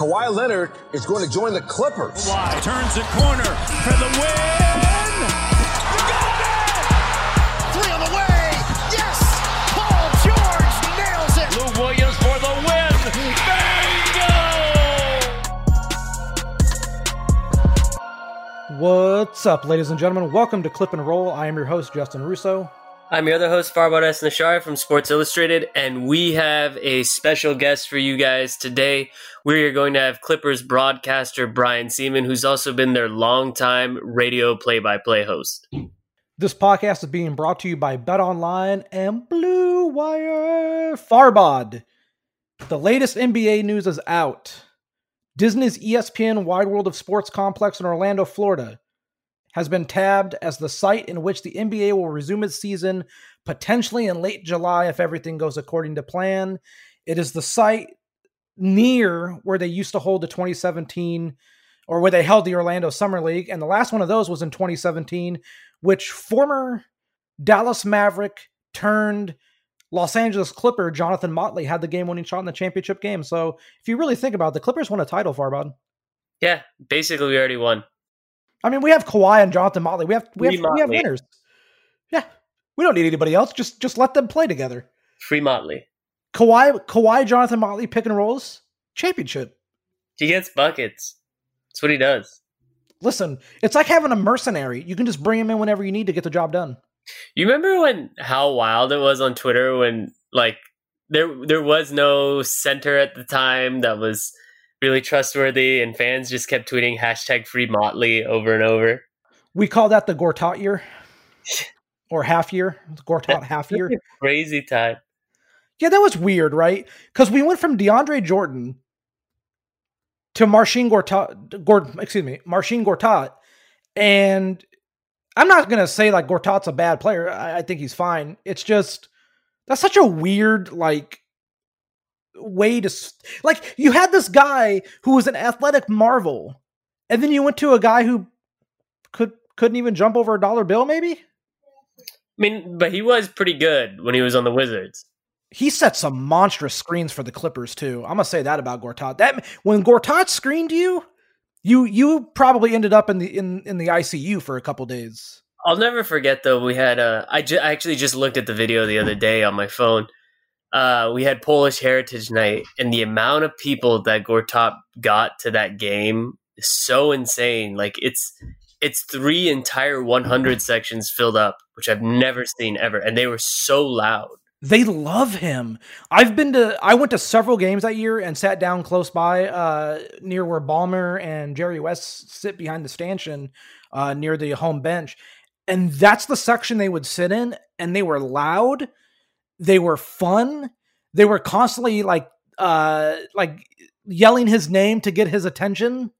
Kawhi Leonard is going to join the Clippers. Kawhi turns the corner for the win. Got it! Three on the way. Yes! Paul George nails it. Lou Williams for the win. Bingo! What's up, ladies and gentlemen? Welcome to Clip and Roll. I am your host, Justin Russo. I'm your other host, Farbod Esnaashari from Sports Illustrated, and we have a special guest for you guys today. We are going to have Clippers broadcaster Brian Sieman, who's also been their longtime radio play-by-play host. This podcast is being brought to you by Bet Online and Blue Wire. Farbod, the latest NBA news is out. Disney's ESPN Wide World of Sports complex in Orlando, Florida has been tabbed as the site in which the NBA will resume its season potentially in late July if everything goes according to plan. It is the site near where they used to hold the 2017 or where they held the Orlando Summer League. And the last one of those was in 2017, which former Dallas Maverick turned Los Angeles Clipper Jonathan Motley had the game winning shot in the championship game. So if you really think about it, the Clippers won a title, Farbod. Yeah, basically we already won. I mean, we have Kawhi and Jonathan Motley. We have we have, we have winners. Yeah, we don't need anybody else. Just just let them play together. Free Motley. Kawhi, Kawhi, Jonathan Motley, pick and rolls, championship. He gets buckets. That's what he does. Listen, it's like having a mercenary. You can just bring him in whenever you need to get the job done. You remember when how wild it was on Twitter when like there there was no center at the time that was really trustworthy, and fans just kept tweeting hashtag free Motley over and over. We call that the Gortat year or half year. Gortat half year. crazy time. Yeah, that was weird, right? Because we went from DeAndre Jordan to Marcin Gortat, Gord, excuse me, Marcin Gortat, and I'm not gonna say like Gortat's a bad player. I, I think he's fine. It's just that's such a weird like way to like you had this guy who was an athletic marvel and then you went to a guy who could couldn't even jump over a dollar bill maybe? I mean but he was pretty good when he was on the wizards. He set some monstrous screens for the clippers too. I'm gonna say that about gortat. That when gortat screened you you you probably ended up in the in in the icu for a couple days. I'll never forget though we had uh i, ju- I actually just looked at the video the other day on my phone uh, we had Polish Heritage Night, and the amount of people that Gortat got to that game is so insane. Like it's it's three entire 100 sections filled up, which I've never seen ever, and they were so loud. They love him. I've been to I went to several games that year and sat down close by uh, near where Ballmer and Jerry West sit behind the stanchion uh, near the home bench. And that's the section they would sit in and they were loud they were fun. They were constantly like uh like yelling his name to get his attention.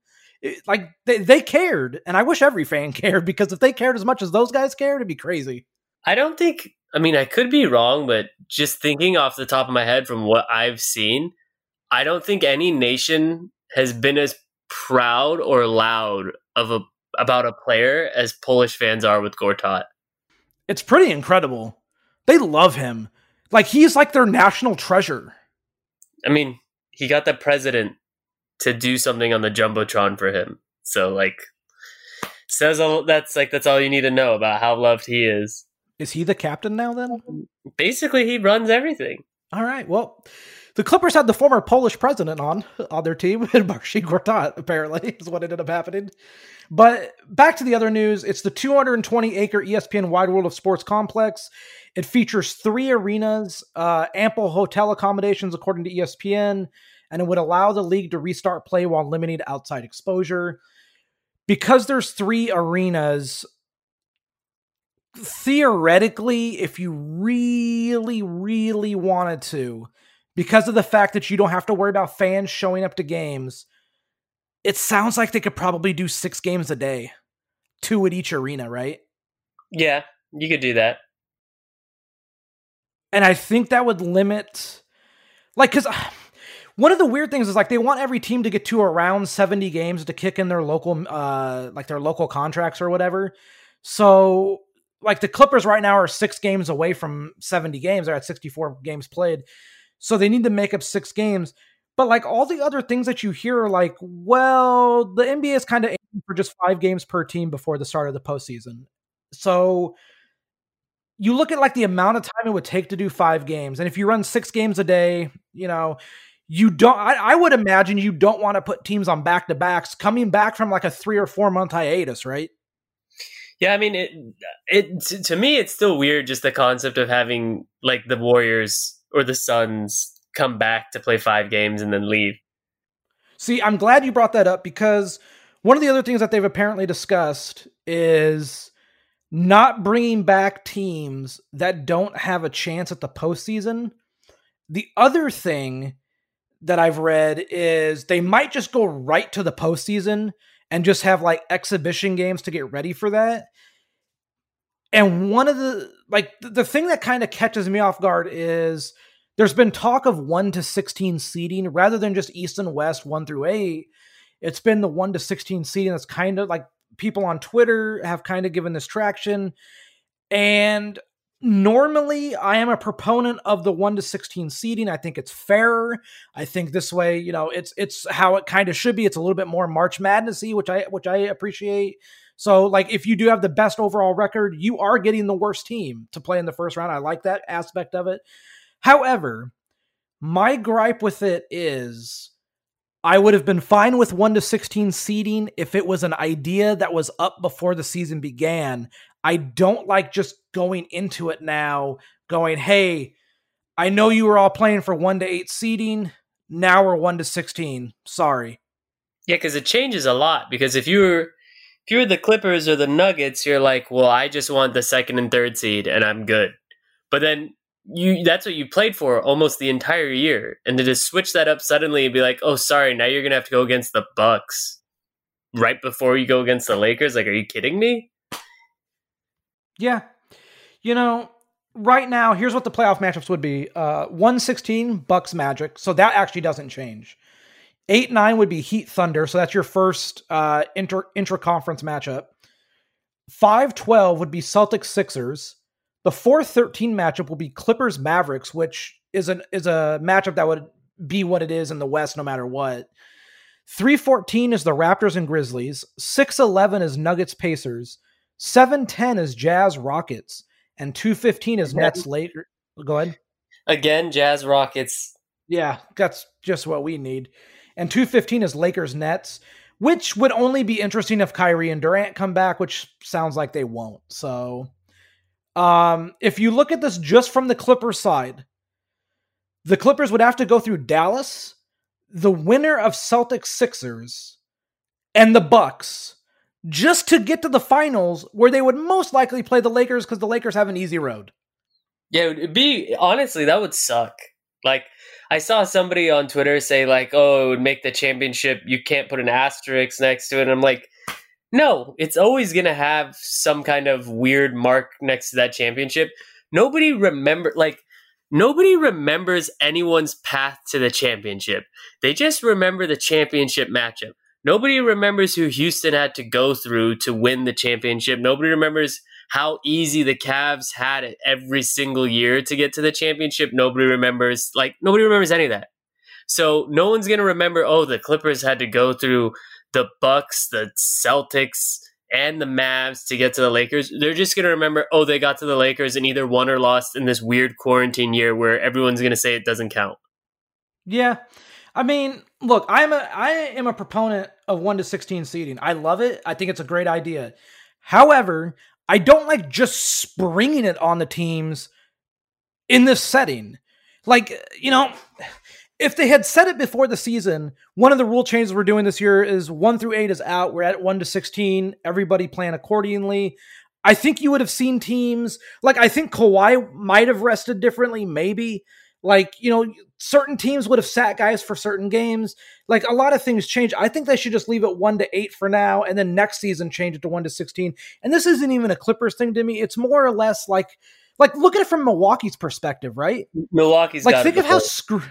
It, like they, they cared, and I wish every fan cared because if they cared as much as those guys cared, it'd be crazy. I don't think. I mean, I could be wrong, but just thinking off the top of my head from what I've seen, I don't think any nation has been as proud or loud of a about a player as Polish fans are with Gortat. It's pretty incredible. They love him. Like he's like their national treasure. I mean, he got the president to do something on the jumbotron for him. So like says all that's like that's all you need to know about how loved he is. Is he the captain now then? Basically, he runs everything. All right. Well, the Clippers had the former Polish president on on their team, Marcin Gortat, apparently, is what ended up happening. But back to the other news. It's the 220 acre ESPN Wide World of Sports complex. It features three arenas, uh, ample hotel accommodations, according to ESPN, and it would allow the league to restart play while limiting outside exposure. Because there's three arenas, theoretically, if you really, really wanted to, because of the fact that you don't have to worry about fans showing up to games, it sounds like they could probably do six games a day, two at each arena, right? Yeah, you could do that. And I think that would limit, like, because one of the weird things is like they want every team to get to around 70 games to kick in their local, uh, like their local contracts or whatever. So, like, the Clippers right now are six games away from 70 games. They're at 64 games played. So they need to make up six games. But like all the other things that you hear are like, well, the NBA is kind of aiming for just five games per team before the start of the postseason. So you look at like the amount of time it would take to do five games, and if you run six games a day, you know, you don't. I, I would imagine you don't want to put teams on back to backs coming back from like a three or four month hiatus, right? Yeah, I mean, it. It to me, it's still weird just the concept of having like the Warriors or the Suns come back to play five games and then leave. See, I'm glad you brought that up because one of the other things that they've apparently discussed is not bringing back teams that don't have a chance at the postseason. The other thing that I've read is they might just go right to the postseason and just have like exhibition games to get ready for that. And one of the like the thing that kind of catches me off guard is there's been talk of 1 to 16 seeding rather than just east and west 1 through 8 it's been the 1 to 16 seeding that's kind of like people on twitter have kind of given this traction. And normally i am a proponent of the 1 to 16 seeding. I think it's fairer. I think this way you know it's it's how it kind of should be. It's a little bit more march madnessy which i which i appreciate so like if you do have the best overall record you are getting the worst team to play in the first round i like that aspect of it However, my gripe with it is I would have been fine with 1 to 16 seeding if it was an idea that was up before the season began. I don't like just going into it now going, "Hey, I know you were all playing for 1 to 8 seeding. Now we're 1 to 16. Sorry." Yeah, cuz it changes a lot because if you're if you're the Clippers or the Nuggets, you're like, "Well, I just want the second and third seed and I'm good." But then you that's what you played for almost the entire year. And to just switch that up suddenly and be like oh sorry now you're gonna have to go against the bucks right before you go against the lakers. Like are you kidding me? Yeah. You know right now here's what the playoff matchups would be. Uh 116 bucks magic. So that actually doesn't change 8-9 would be heat thunder so that's your first uh inter intra conference matchup 5-12 would be celtics sixers the 413 matchup will be Clippers Mavericks, which is an is a matchup that would be what it is in the West no matter what. 314 is the Raptors and Grizzlies, 611 is Nuggets Pacers, 710 is Jazz Rockets, and 215 is Nets later. Go ahead. Again, Jazz Rockets. Yeah, that's just what we need. And 215 is Lakers Nets, which would only be interesting if Kyrie and Durant come back, which sounds like they won't. So um, if you look at this just from the Clippers side, the Clippers would have to go through Dallas, the winner of Celtics Sixers, and the Bucks just to get to the finals where they would most likely play the Lakers because the Lakers have an easy road. Yeah, it'd be honestly that would suck. Like I saw somebody on Twitter say like, "Oh, it would make the championship. You can't put an asterisk next to it." And I'm like, no, it's always going to have some kind of weird mark next to that championship. Nobody remember like nobody remembers anyone's path to the championship. They just remember the championship matchup. Nobody remembers who Houston had to go through to win the championship. Nobody remembers how easy the Cavs had it every single year to get to the championship. Nobody remembers, like, nobody remembers any of that. So no one's going to remember, oh, the Clippers had to go through the Bucks, the Celtics, and the Mavs to get to the Lakers. They're just going to remember, oh, they got to the Lakers and either won or lost in this weird quarantine year where everyone's going to say it doesn't count. Yeah. I mean, look, I'm a I am a proponent of 1 to 16 seeding. I love it. I think it's a great idea. However, I don't like just springing it on the teams in this setting. Like, you know, if they had said it before the season, one of the rule changes we're doing this year is 1 through 8 is out. We're at 1 to 16. Everybody plan accordingly. I think you would have seen teams like I think Kawhi might have rested differently, maybe. Like, you know, certain teams would have sat guys for certain games. Like a lot of things change. I think they should just leave it 1 to 8 for now and then next season change it to 1 to 16. And this isn't even a Clippers thing to me. It's more or less like like look at it from Milwaukee's perspective, right? Milwaukee's like think of how screw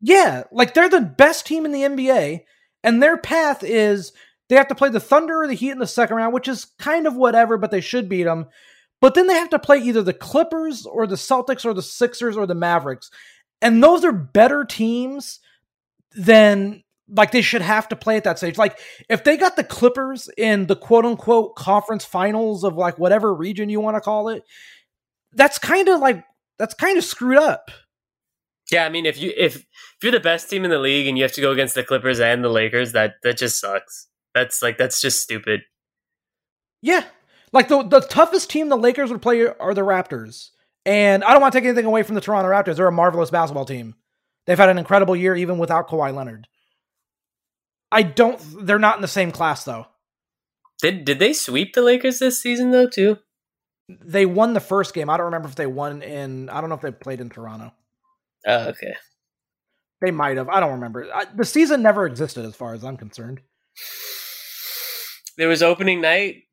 Yeah, like they're the best team in the NBA and their path is they have to play the Thunder or the Heat in the second round, which is kind of whatever, but they should beat them. But then they have to play either the Clippers or the Celtics or the Sixers or the Mavericks. And those are better teams than like they should have to play at that stage. Like if they got the Clippers in the quote unquote conference finals of like whatever region you want to call it, that's kind of like that's kind of screwed up. Yeah, I mean if you if if you're the best team in the league and you have to go against the Clippers and the Lakers, that that just sucks. That's like that's just stupid. Yeah. Like the the toughest team the Lakers would play are the Raptors. And I don't want to take anything away from the Toronto Raptors. They're a marvelous basketball team. They've had an incredible year even without Kawhi Leonard. I don't they're not in the same class though. Did did they sweep the Lakers this season though too? They won the first game. I don't remember if they won in I don't know if they played in Toronto. Oh, okay. They might have. I don't remember. I, the season never existed as far as I'm concerned. There was opening night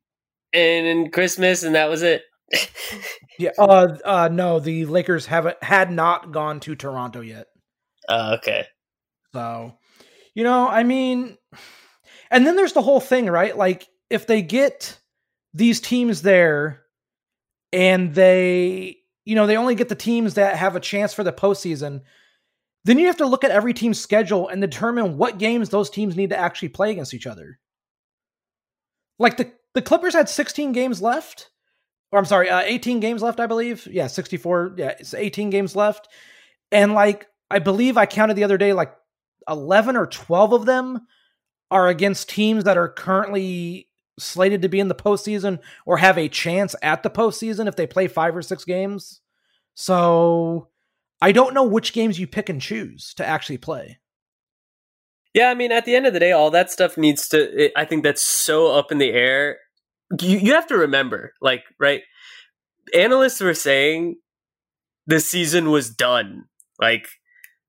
and, and Christmas and that was it. yeah. Uh. Uh. No, the Lakers haven't had not gone to Toronto yet. Uh, okay. So, you know, I mean, and then there's the whole thing, right? Like, if they get these teams there, and they, you know, they only get the teams that have a chance for the postseason. Then you have to look at every team's schedule and determine what games those teams need to actually play against each other. Like the the Clippers had 16 games left or I'm sorry, uh, 18 games left, I believe. Yeah, 64. Yeah, it's 18 games left. And like, I believe I counted the other day, like 11 or 12 of them are against teams that are currently slated to be in the postseason or have a chance at the postseason if they play five or six games. So I don't know which games you pick and choose to actually play. Yeah, I mean, at the end of the day, all that stuff needs to. I think that's so up in the air you, you have to remember, like, right? Analysts were saying the season was done, like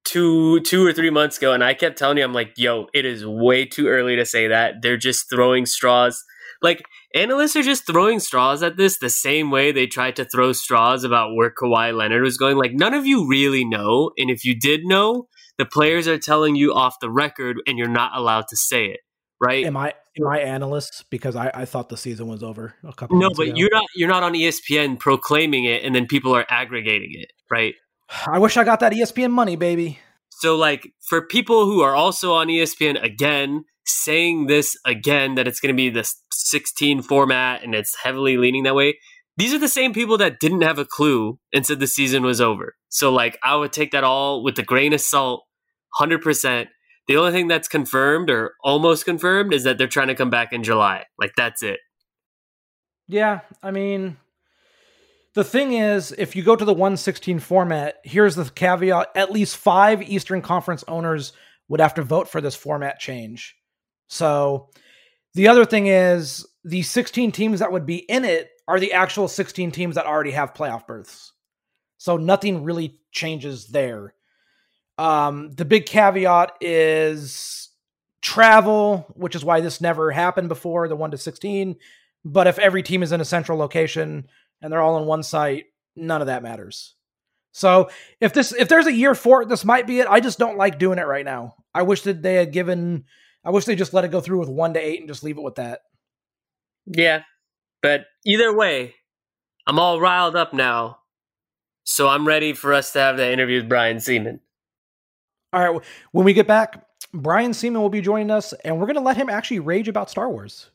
two two or three months ago, and I kept telling you, I'm like, yo, it is way too early to say that. They're just throwing straws. Like analysts are just throwing straws at this the same way they tried to throw straws about where Kawhi Leonard was going. Like none of you really know, and if you did know, the players are telling you off the record, and you're not allowed to say it right? Am I am I analyst because I, I thought the season was over a couple. No, but ago. you're not you're not on ESPN proclaiming it, and then people are aggregating it, right? I wish I got that ESPN money, baby. So, like for people who are also on ESPN again, saying this again that it's going to be the 16 format and it's heavily leaning that way. These are the same people that didn't have a clue and said the season was over. So, like, I would take that all with a grain of salt, hundred percent the only thing that's confirmed or almost confirmed is that they're trying to come back in July. Like that's it. Yeah, I mean, the thing is, if you go to the 116 format, here's the caveat: at least five Eastern Conference owners would have to vote for this format change. So, the other thing is, the 16 teams that would be in it are the actual 16 teams that already have playoff berths. So nothing really changes there. Um, the big caveat is travel, which is why this never happened before the 1 to 16. But if every team is in a central location and they're all on one site, none of that matters. So if this if there's a year for it, this might be it. I just don't like doing it right now. I wish that they had given I wish they just let it go through with one to eight and just leave it with that. Yeah, but either way, I'm all riled up now. So I'm ready for us to have that interview with Brian Sieman. All right, when we get back, Brian Sieman will be joining us, and we're going to let him actually rage about Star Wars.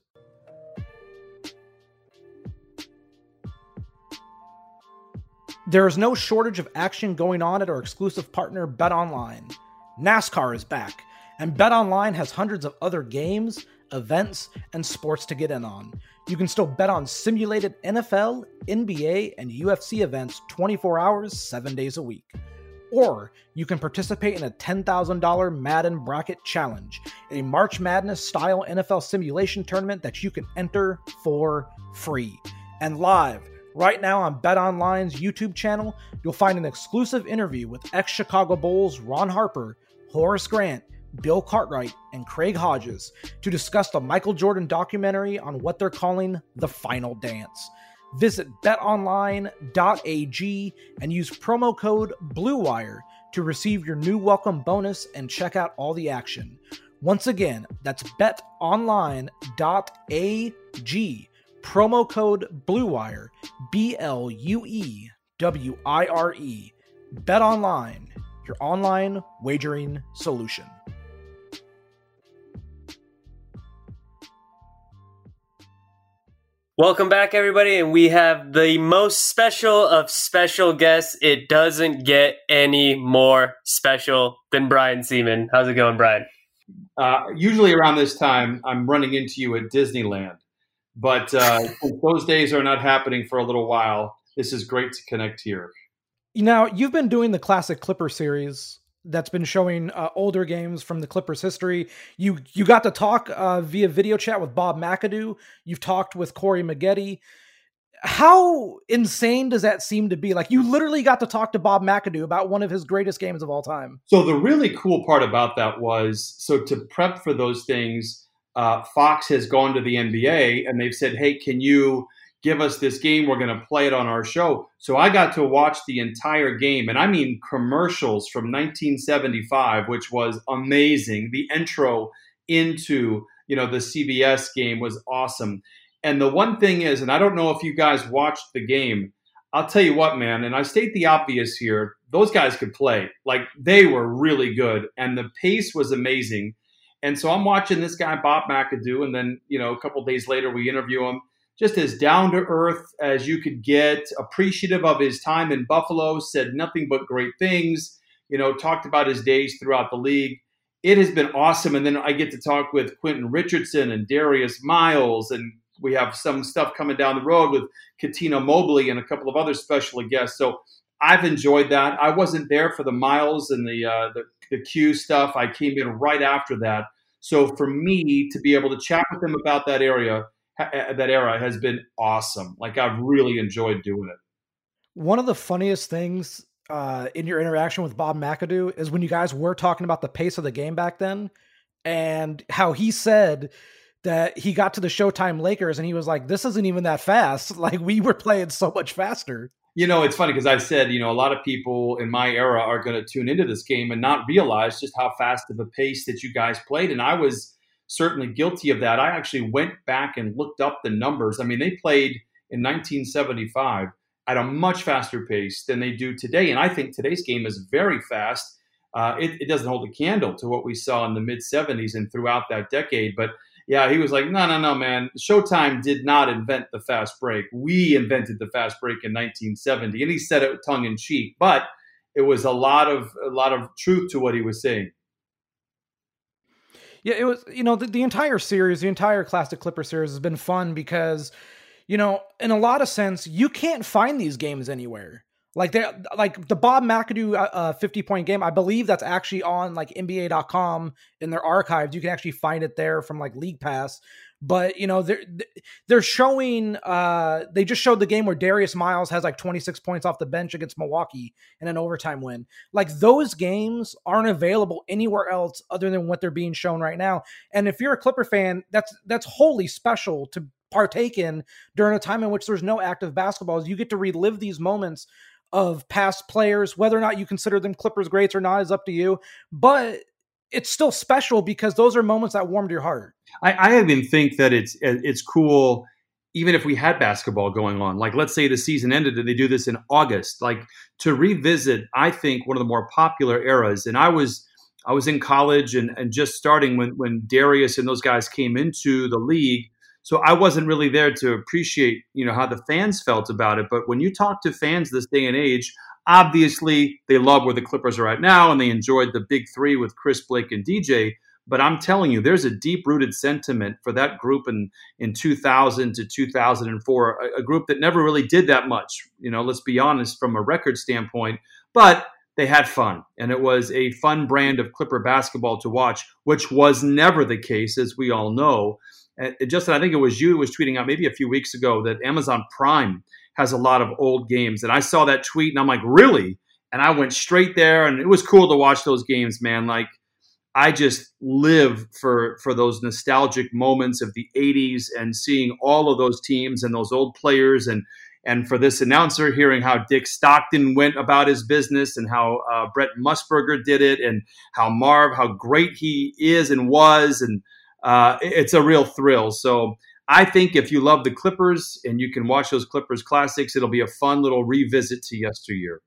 There is no shortage of action going on at our exclusive partner, Bet Online. NASCAR is back, and Bet Online has hundreds of other games, events, and sports to get in on. You can still bet on simulated NFL, NBA, and UFC events 24 hours, 7 days a week. Or you can participate in a $10,000 Madden Bracket Challenge, a March Madness style NFL simulation tournament that you can enter for free. And live, right now on Bet Online's YouTube channel, you'll find an exclusive interview with ex Chicago Bulls Ron Harper, Horace Grant, Bill Cartwright, and Craig Hodges to discuss the Michael Jordan documentary on what they're calling the final dance. Visit betonline.ag and use promo code BLUEWIRE to receive your new welcome bonus and check out all the action. Once again, that's betonline.ag, promo code BLUEWIRE, B L U E W I R E. BetOnline, your online wagering solution. Welcome back, everybody, and we have the most special of special guests. It doesn't get any more special than Brian Sieman. How's it going, Brian? Uh, usually around this time, I'm running into you at Disneyland, but uh, those days are not happening for a little while. This is great to connect here. Now, you've been doing the classic Clipper series that's been showing uh, older games from the Clippers history. You you got to talk uh, via video chat with Bob McAdoo. You've talked with Corey Maggette. How insane does that seem to be? Like you literally got to talk to Bob McAdoo about one of his greatest games of all time. So the really cool part about that was so to prep for those things, uh, Fox has gone to the NBA and they've said, "Hey, can you?" Give us this game. We're going to play it on our show. So I got to watch the entire game, and I mean commercials from 1975, which was amazing. The intro into you know the CBS game was awesome. And the one thing is, and I don't know if you guys watched the game. I'll tell you what, man, and I state the obvious here. Those guys could play. Like they were really good, and the pace was amazing. And so I'm watching this guy Bob McAdoo, and then you know a couple days later we interview him just as down to earth as you could get, appreciative of his time in Buffalo, said nothing but great things, you know, talked about his days throughout the league. It has been awesome. And then I get to talk with Quentin Richardson and Darius Miles, and we have some stuff coming down the road with Cuttino Mobley and a couple of other special guests. So I've enjoyed that. I wasn't there for the Miles and the, uh, the, the Q stuff. I came in right after that. So for me to be able to chat with them about that area, that era has been awesome. Like I've really enjoyed doing it. One of the funniest things uh, in your interaction with Bob McAdoo is when you guys were talking about the pace of the game back then, and how he said that he got to the Showtime Lakers and he was like, "This isn't even that fast. Like we were playing so much faster." You know, it's funny because I said, you know, a lot of people in my era are going to tune into this game and not realize just how fast of a pace that you guys played, and I was certainly guilty of that. I actually went back and looked up the numbers. I mean, they played in 1975 at a much faster pace than they do today. And I think today's game is very fast. Uh, it, it, doesn't hold a candle to what we saw in the mid 70s and throughout that decade. But yeah, he was like, no, no, no, man. Showtime did not invent the fast break. We invented the fast break in 1970. And he said it tongue in cheek, but it was a lot of a lot of truth to what he was saying. Yeah, it was, you know, the, the entire series, the entire Classic Clipper series has been fun because, you know, in a lot of sense, you can't find these games anywhere. Like they like the Bob McAdoo uh, uh 50 point game, I believe that's actually on like NBA.com in their archives. You can actually find it there from like League Pass but you know they're they're showing uh they just showed the game where Darius Miles has like 26 points off the bench against Milwaukee in an overtime win. Like those games aren't available anywhere else other than what they're being shown right now. And if you're a Clipper fan, that's that's wholly special to partake in during a time in which there's no active basketballs. You get to relive these moments of past players, whether or not you consider them Clippers greats or not is up to you. But it's still special because those are moments that warmed your heart. I, I even think that it's it's cool even if we had basketball going on, like let's say the season ended and they do this in August, like to revisit, I think one of the more popular eras. And I was I was in college and, and just starting when when Darius and those guys came into the league. So I wasn't really there to appreciate, you know, how the fans felt about it. But when you talk to fans this day and age, obviously they love where the Clippers are right now and they enjoyed the big three with Chris Blake and DJ. But I'm telling you, there's a deep rooted sentiment for that group in, in 2000 to 2004, a, a, group that never really did that much, you know, let's be honest, from a record standpoint. But they had fun, and it was a fun brand of Clipper basketball to watch, which was never the case, as we all know. And Justin, I think it was you who was tweeting out maybe a few weeks ago that Amazon Prime has a lot of old games. And I saw that tweet and I'm like, really? And I went straight there, and it was cool to watch those games, man. Like, I just live for for those nostalgic moments of the 80s and seeing all of those teams and those old players and and for this announcer hearing how Dick Stockton went about his business and how uh, Brent Musburger did it and how Marv how great he is and was and uh, it's a real thrill. So I think if you love the Clippers and you can watch those Clippers classics, it'll be a fun little revisit to yesteryear.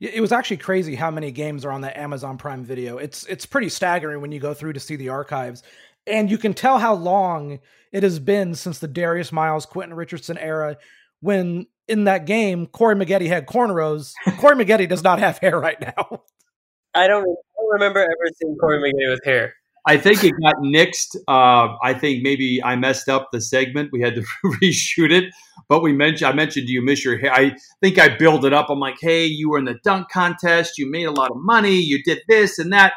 It was actually crazy how many games are on that Amazon Prime video. It's it's pretty staggering when you go through to see the archives. And you can tell how long it has been since the Darius Miles, Quentin Richardson era when in that game Corey Maggette had cornrows. Corey Maggette does not have hair right now. I don't, I don't remember ever seeing Corey Maggette with hair. I think it got nixed. Uh, I think maybe I messed up the segment. We had to reshoot it. But we mentioned I mentioned do you miss your hair? I think I build it up. I'm like, hey, you were in the dunk contest. You made a lot of money. You did this and that.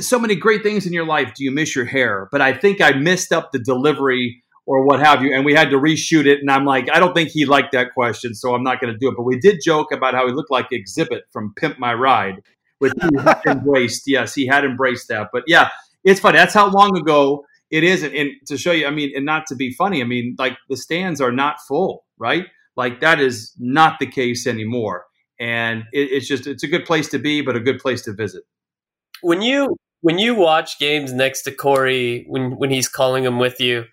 So many great things in your life. Do you miss your hair? But I think I messed up the delivery or what have you, and we had to reshoot it. And I'm like, I don't think he liked that question, so I'm not going to do it. But we did joke about how he looked like Xzibit from Pimp My Ride, which he had embraced. Yes, he had embraced that. But yeah, it's funny. That's how long ago it is. And, and to show you, I mean, and not to be funny, I mean, like the stands are not full, right? Like that is not the case anymore. And it, it's just, it's a good place to be, but a good place to visit. When you, when you watch games next to Corey, when, when he's calling them with you,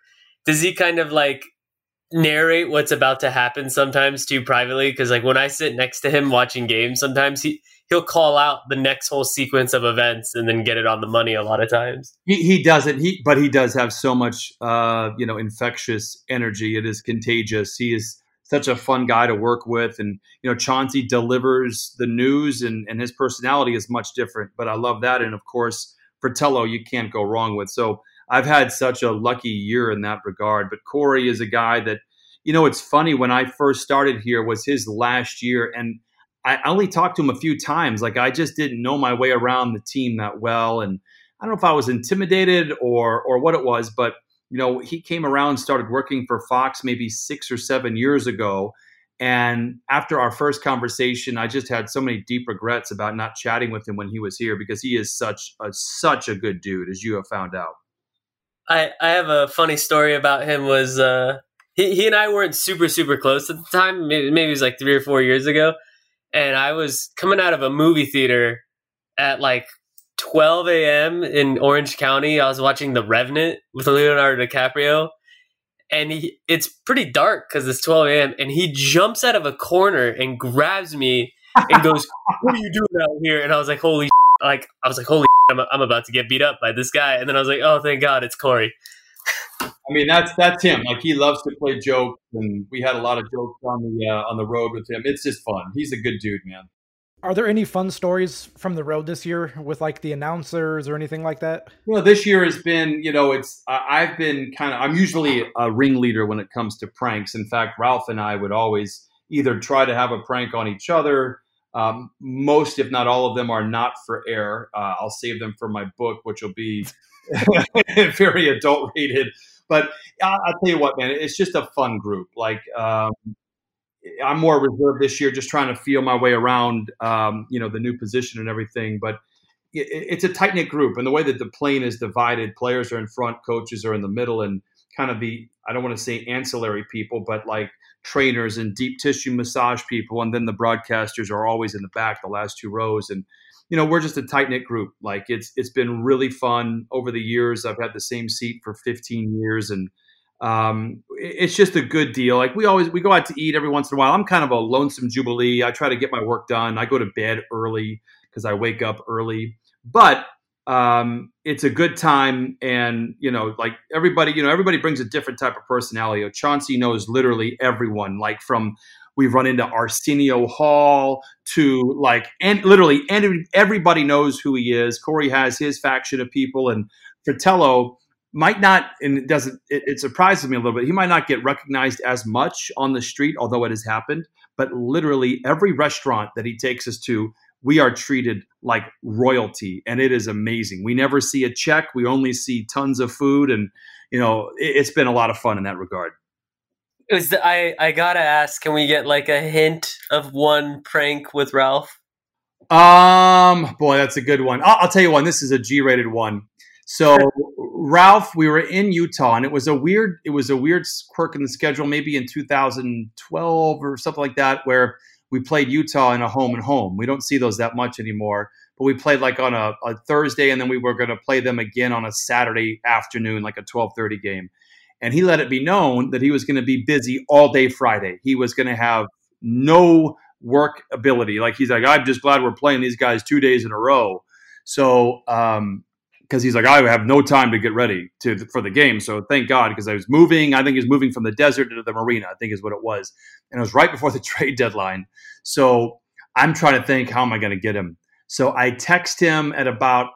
does he kind of like narrate what's about to happen sometimes to you privately? Because like when I sit next to him watching games, sometimes he he'll call out the next whole sequence of events and then get it on the money a lot of times. He, he doesn't. He but he does have so much uh, you know infectious energy. It is contagious. He is such a fun guy to work with, and you know Chauncey delivers the news, and and his personality is much different. But I love that, and of course Fratello, you can't go wrong with. So I've had such a lucky year in that regard. But Corey is a guy that you know it's funny when I first started here was his last year and I only talked to him a few times. Like I just didn't know my way around the team that well, and I don't know if I was intimidated or or what it was, but you know, he came around, started working for Fox maybe six or seven years ago. And after our first conversation, I just had so many deep regrets about not chatting with him when he was here because he is such a such a good dude, as you have found out. I, I have a funny story about him was uh, he, he and I weren't super super close at the time. Maybe, maybe it was like three or four years ago and I was coming out of a movie theater at like 12 a.m. in Orange County. I was watching The Revenant with Leonardo DiCaprio, and he, it's pretty dark because it's 12 a.m. And he jumps out of a corner and grabs me and goes, "What are you doing out here?" And I was like, "Holy!" Like I was like, "Holy!" I'm, I'm about to get beat up by this guy. And then I was like, "Oh, thank God, it's Corey." I mean, that's that's him. Like he loves to play jokes, and we had a lot of jokes on the uh, on the road with him. It's just fun. He's a good dude, man. Are there any fun stories from the road this year with like the announcers or anything like that? Well, this year has been, you know, it's uh, I've been kind of I'm usually a ringleader when it comes to pranks. In fact, Ralph and I would always either try to have a prank on each other. Um, most, if not all of them, are not for air. Uh, I'll save them for my book, which will be very adult rated. But I, will tell you what, man, it's just a fun group. Like um, I'm more reserved this year, just trying to feel my way around, um, you know, the new position and everything. But it, it's a tight knit group, and the way that the plane is divided, players are in front, coaches are in the middle, and kind of the I don't want to say ancillary people, but like trainers and deep tissue massage people, and then the broadcasters are always in the back, the last two rows, and you know, we're just a tight knit group. Like it's it's been really fun over the years. I've had the same seat for 15 years, and um, it's just a good deal. Like we always we go out to eat every once in a while. I'm kind of a lonesome jubilee. I try to get my work done. I go to bed early because I wake up early, but um, it's a good time. And you know, like everybody, you know, everybody brings a different type of personality. Chauncey knows literally everyone, like from We've run into Arsenio Hall to like, and literally, and everybody knows who he is. Corey has his faction of people, and Fratello might not, and it doesn't, it, it surprises me a little bit. He might not get recognized as much on the street, although it has happened. But literally, every restaurant that he takes us to, we are treated like royalty and it is amazing we never see a check we only see tons of food and you know it, has been a lot of fun in that regard is the, I I gotta ask, can we get like a hint of one prank with Ralph? Um, boy, that's a good one. I'll, I'll tell you one. This is a G-rated one. So Ralph, we were in Utah, and it was a weird. It was a weird quirk in the schedule, maybe in 2012 or something like that, where we played Utah in a home and home. We don't see those that much anymore, but we played like on a, a Thursday, and then we were going to play them again on a Saturday afternoon, like a 12:30 game and he let it be known that he was going to be busy all day Friday. He was going to have no work ability. Like he's like, I'm just glad we're playing these guys two days in a row. So, um, because he's like, I have no time to get ready to for the game. So thank God, because I was moving. I think he's moving from the desert to the marina. I think is what it was, and it was right before the trade deadline. So I'm trying to think, how am I going to get him? So I text him at about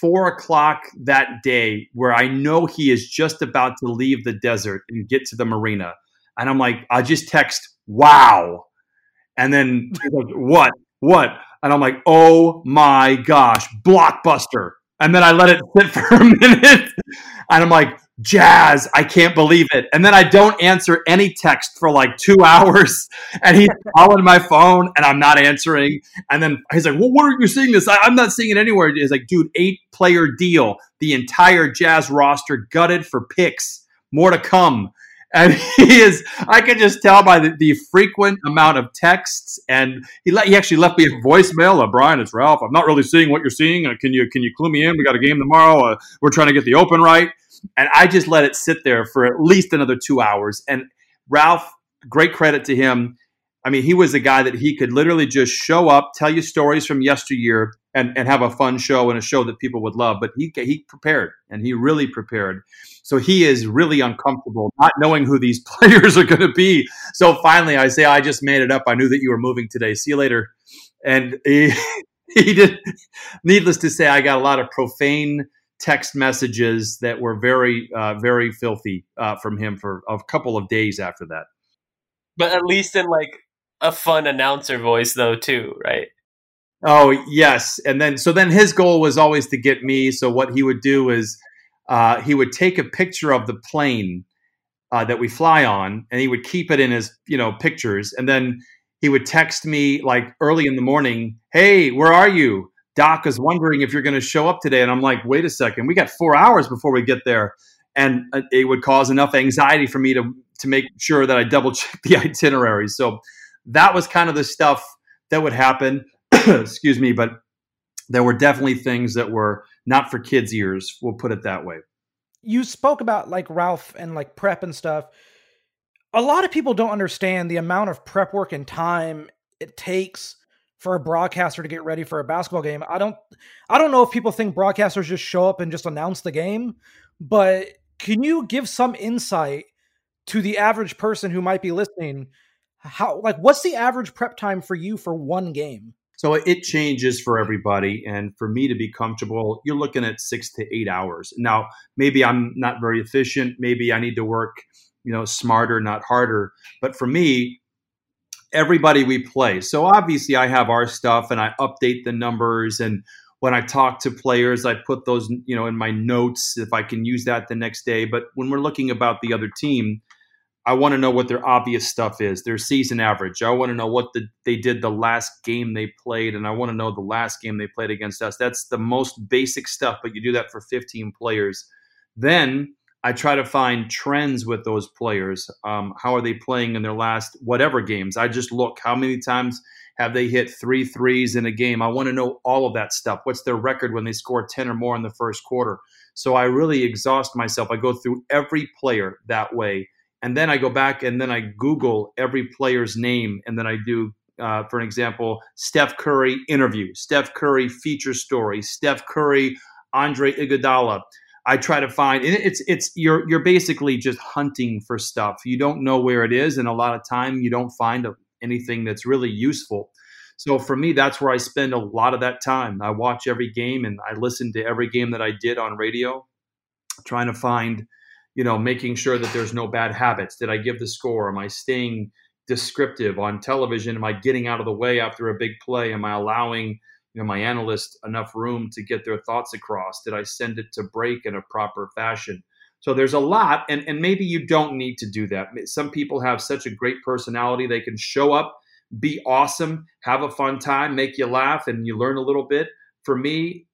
four o'clock that day where I know he is just about to leave the desert and get to the marina. And I'm like, I just text, wow. And then what? What? And I'm like, oh my gosh, blockbuster. And then I let it sit for a minute. And I'm like, Jazz, I can't believe it. And then I don't answer any text for like two hours. And he's calling my phone and I'm not answering. And then he's like, Well, where are you seeing this? I, am not seeing it anywhere. He's like, Dude, eight player deal. The entire Jazz roster gutted for picks. More to come. And he is, I can just tell by the, the frequent amount of texts. And he, let, he actually left me a voicemail. Uh, Brian, it's Ralph. I'm not really seeing what you're seeing. Uh, can you can you clue me in? We got a game tomorrow. Uh, we're trying to get the open right. And I just let it sit there for at least another two hours. And Ralph, great credit to him. I mean, he was a guy that he could literally just show up, tell you stories from yesteryear, and, and have a fun show and a show that people would love. But he he prepared, and he really prepared. So he is really uncomfortable not knowing who these players are going to be. So finally, I say, I just made it up. I knew that you were moving today. See you later. And he, he did. Needless to say, I got a lot of profane text messages that were very, uh, very filthy uh, from him for a couple of days after that. But at least in like a fun announcer voice, though, too, right? Oh yes, and then so then his goal was always to get me. So what he would do is uh, he would take a picture of the plane uh, that we fly on, and he would keep it in his you know pictures, and then he would text me like early in the morning, "Hey, where are you?" Doc is wondering if you're going to show up today. And I'm like, wait a second, we got four hours before we get there. And uh, it would cause enough anxiety for me to, to make sure that I double check the itinerary. So that was kind of the stuff that would happen. Excuse me. But there were definitely things that were not for kids' ears. We'll put it that way. You spoke about like Ralph and like prep and stuff. A lot of people don't understand the amount of prep work and time it takes for a broadcaster to get ready for a basketball game. I don't I don't know if people think broadcasters just show up and just announce the game, but can you give some insight to the average person who might be listening? How like what's the average prep time for you for one game? So it changes for everybody. And for me to be comfortable, you're looking at six to eight hours. Now, maybe I'm not very efficient. Maybe I need to work, you know, smarter, not harder. But for me, everybody we play. So obviously, I have our stuff and I update the numbers. And when I talk to players, I put those, you know, in my notes if I can use that the next day. But when we're looking about the other team, I want to know what their obvious stuff is, their season average. I want to know what the, they did the last game they played, and I want to know the last game they played against us. That's the most basic stuff, but you do that for 15 players. Then I try to find trends with those players. Um, how are they playing in their last whatever games? I just look how many times Have they hit three threes in a game? I want to know all of that stuff. What's their record when they score 10 or more in the first quarter? So I really exhaust myself. I go through every player that way. And then I go back and then I Google every player's name. And then I do, uh, for an example, Steph Curry interview, Steph Curry feature story, Steph Curry, Andre Iguodala. I try to find and it's it's you're you're basically just hunting for stuff. You don't know where it is, and a lot of time you don't find anything that's really useful. So for me, that's where I spend a lot of that time. I watch every game and I listen to every game that I did on radio, trying to find, you know, making sure that there's no bad habits. Did I give the score? Am I staying descriptive on television? Am I getting out of the way after a big play? Am I allowing you know my analyst enough room to get their thoughts across? Did I send it to break in a proper fashion? So there's a lot, and, and maybe you don't need to do that. Some people have such a great personality, they can show up, be awesome, have a fun time, make you laugh, and you learn a little bit. For me,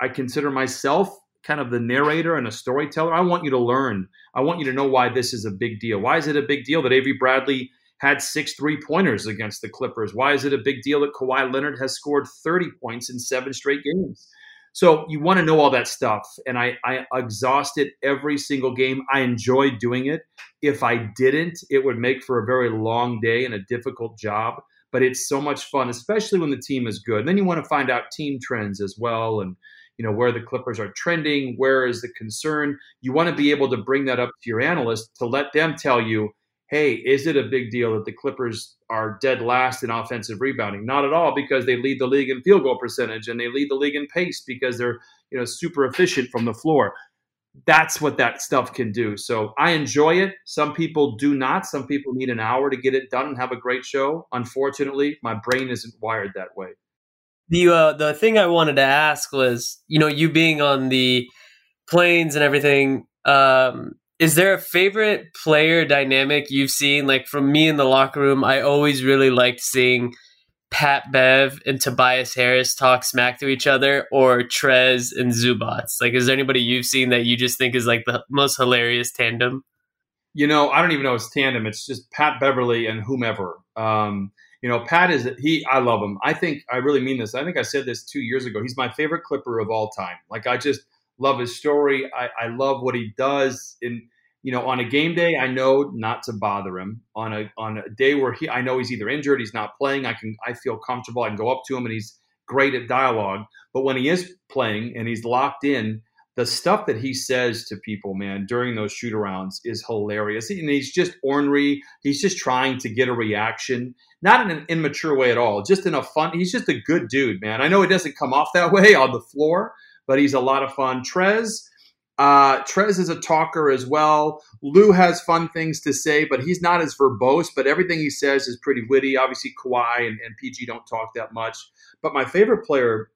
I consider myself kind of the narrator and a storyteller. I want you to learn. I want you to know why this is a big deal. Why is it a big deal that Avery Bradley had six three pointers against the Clippers? Why is it a big deal that Kawhi Leonard has scored 30 points in seven straight games? So you want to know all that stuff. And I, I exhausted every single game. I enjoyed doing it. If I didn't, it would make for a very long day and a difficult job. But it's so much fun, especially when the team is good. And then you want to find out team trends as well and you know where the clippers are trending where is the concern you want to be able to bring that up to your analyst to let them tell you hey, is it a big deal that the Clippers are dead last in offensive rebounding? Not at all, because they lead the league in field goal percentage and they lead the league in pace because they're you know super efficient from the floor. That's what that stuff can do. So I enjoy it. Some people do not. Some people need an hour to get it done and have a great show. Unfortunately, my brain isn't wired that way. The uh, the thing I wanted to ask was, you know, you being on the planes and everything. Um, is there a favorite player dynamic you've seen? Like from me in the locker room, I always really liked seeing Pat Bev and Tobias Harris talk smack to each other, or Trez and Zubac. Like, is there anybody you've seen that you just think is like the most hilarious tandem? You know, I don't even know it's tandem. It's just Pat Beverley and whomever. Um, you know, Pat is he. I love him. I think I really mean this. I think I said this two years ago. He's my favorite Clipper of all time. Like I just love his story. I, I love what he does. In you know, on a game day, I know not to bother him. On a on a day where he, I know he's either injured, he's not playing. I can, I feel comfortable. I can go up to him, and he's great at dialogue. But when he is playing and he's locked in, the stuff that he says to people, man, during those shoot arounds is hilarious. And he's just ornery. He's just trying to get a reaction, not in an immature way at all, just in a fun. He's just a good dude, man. I know it doesn't come off that way on the floor, but he's a lot of fun. Trez, uh, Trez is a talker as well. Lou has fun things to say, but he's not as verbose. But everything he says is pretty witty. Obviously, Kawhi and, and PG don't talk that much. But my favorite player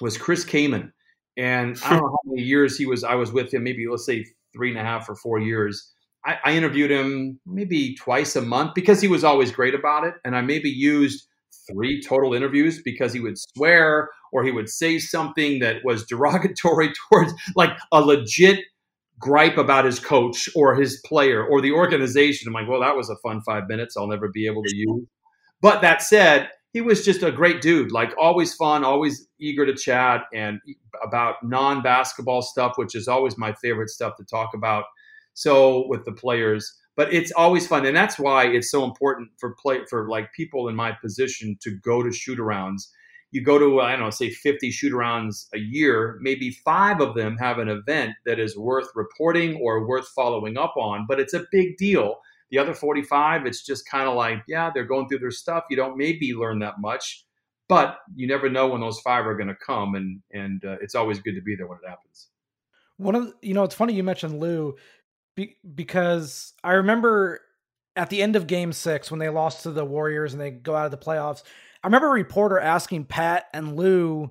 was Chris Kaman, and I don't know how many years he was. I was with him, maybe let's say three and a half or four years. I, I interviewed him maybe twice a month because he was always great about it, and I maybe used three total interviews because he would swear or he would say something that was derogatory towards like a legit gripe about his coach or his player or the organization. I'm like, well, that was a fun five minutes I'll never be able to use. But that said, he was just a great dude, like always fun, always eager to chat and about non basketball stuff, which is always my favorite stuff to talk about. So with the players, but it's always fun, and that's why it's so important for play for like people in my position to go to shoot arounds. You go to I don't know, say 50 shoot arounds a year, maybe five of them have an event that is worth reporting or worth following up on, but it's a big deal. The other 45, it's just kind of like, yeah, they're going through their stuff. You don't maybe learn that much, but you never know when those five are going to come, and and uh, it's always good to be there when it happens. One of the, you know, it's funny you mentioned Lou be- because I remember at the end of game six when they lost to the Warriors and they go out of the playoffs, I remember a reporter asking Pat and Lou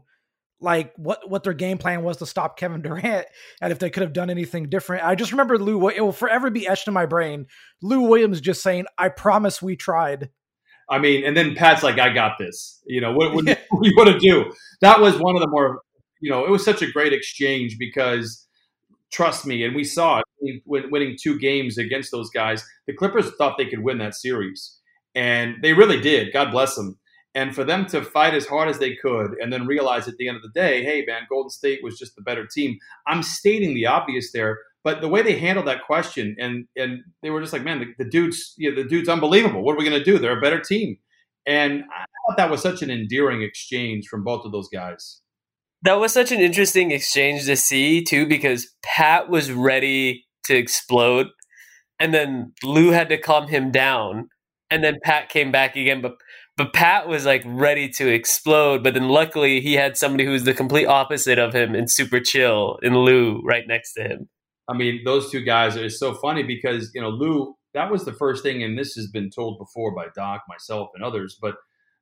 like what what their game plan was to stop Kevin Durant and if they could have done anything different. I just remember Lou it will forever be etched in my brain. Lou Williams just saying, "I promise we tried." I mean, and then Pat's like, "I got this." You know, what, what, what do you want to do? That was one of the more, you know, it was such a great exchange because trust me, and we saw it winning two games against those guys. The Clippers thought they could win that series, and they really did. God bless them. And for them to fight as hard as they could and then realize at the end of the day, hey, man, Golden State was just the better team. I'm stating the obvious there, but the way they handled that question and and they were just like, man, the, the dude's the dude's unbelievable. What are we going to do? They're a better team. And I thought that was such an endearing exchange from both of those guys. That was such an interesting exchange to see too, because Pat was ready to explode, and then Lou had to calm him down, and then Pat came back again, but but Pat was like ready to explode, but then luckily he had somebody who was the complete opposite of him and super chill in Lou right next to him. I mean, those two guys are so funny because you know Lou. That was the first thing, and this has been told before by Doc, myself, and others. But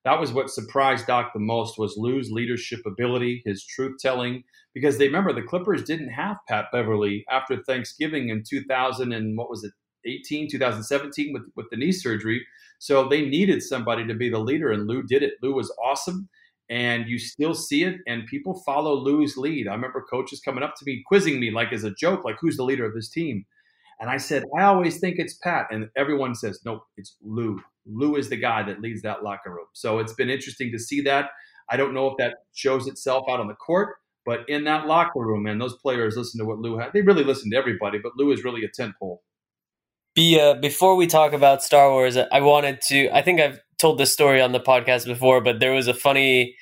that was what surprised Doc the most was Lou's leadership ability, his truth telling. Because they remember the Clippers didn't have Pat Beverley after Thanksgiving in 2000 and what was it, 18, 2017 with with the knee surgery. So they needed somebody to be the leader, and Lou did it. Lou was awesome and you still see it and people follow Lou's lead. I remember coaches coming up to me quizzing me like as a joke like who's the leader of this team? And I said, I always think it's Pat and everyone says nope, it's Lou. Lou is the guy that leads that locker room. So it's been interesting to see that. I don't know if that shows itself out on the court, but in that locker room, man, those players listen to what Lou had. They really listen to everybody, but Lou is really a tent pole. Be, uh, before we talk about Star Wars, I wanted to. I think I've told this story on the podcast before, but there was a funny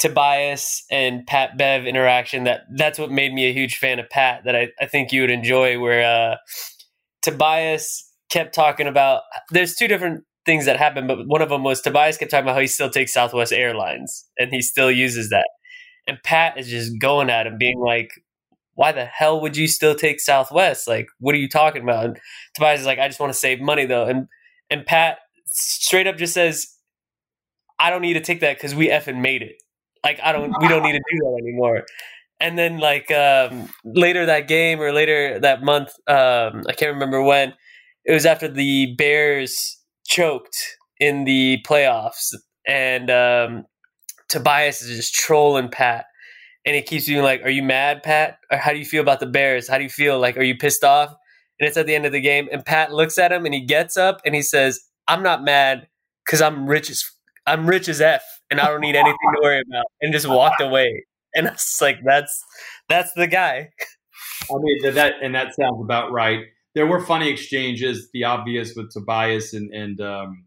Tobias and Pat Bev interaction that that's what made me a huge fan of Pat that I, I think you would enjoy where uh, Tobias kept talking about there's two different things that happened, but one of them was Tobias kept talking about how he still takes Southwest Airlines and he still uses that. And Pat is just going at him, being like, why the hell would you still take Southwest? Like, what are you talking about? And Tobias is like, I just want to save money though. And and Pat straight up just says, I don't need to take that because we effing made it. Like I don't, we don't need to do that anymore. And then like um, later that game or later that month, um, I can't remember when. It was after the Bears choked in the playoffs, and um, Tobias is just trolling Pat, and he keeps being like, "Are you mad, Pat? Or how do you feel about the Bears? How do you feel? Like, are you pissed off?" And it's at the end of the game, and Pat looks at him and he gets up and he says, "I'm not mad because I'm rich as I'm rich as f, and I don't need anything to worry about," and just walked away. And it's like that's that's the guy. I mean that, and that sounds about right. There were funny exchanges, the obvious with Tobias and and um,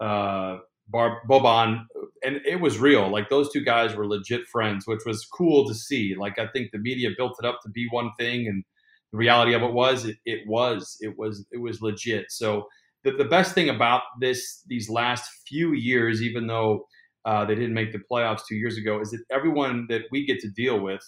uh, Bar- Boban, and it was real. Like those two guys were legit friends, which was cool to see. Like I think the media built it up to be one thing, and the reality of it was it, it was it was it was legit. So the, the best thing about this these last few years, even though uh, they didn't make the playoffs two years ago, is that everyone that we get to deal with,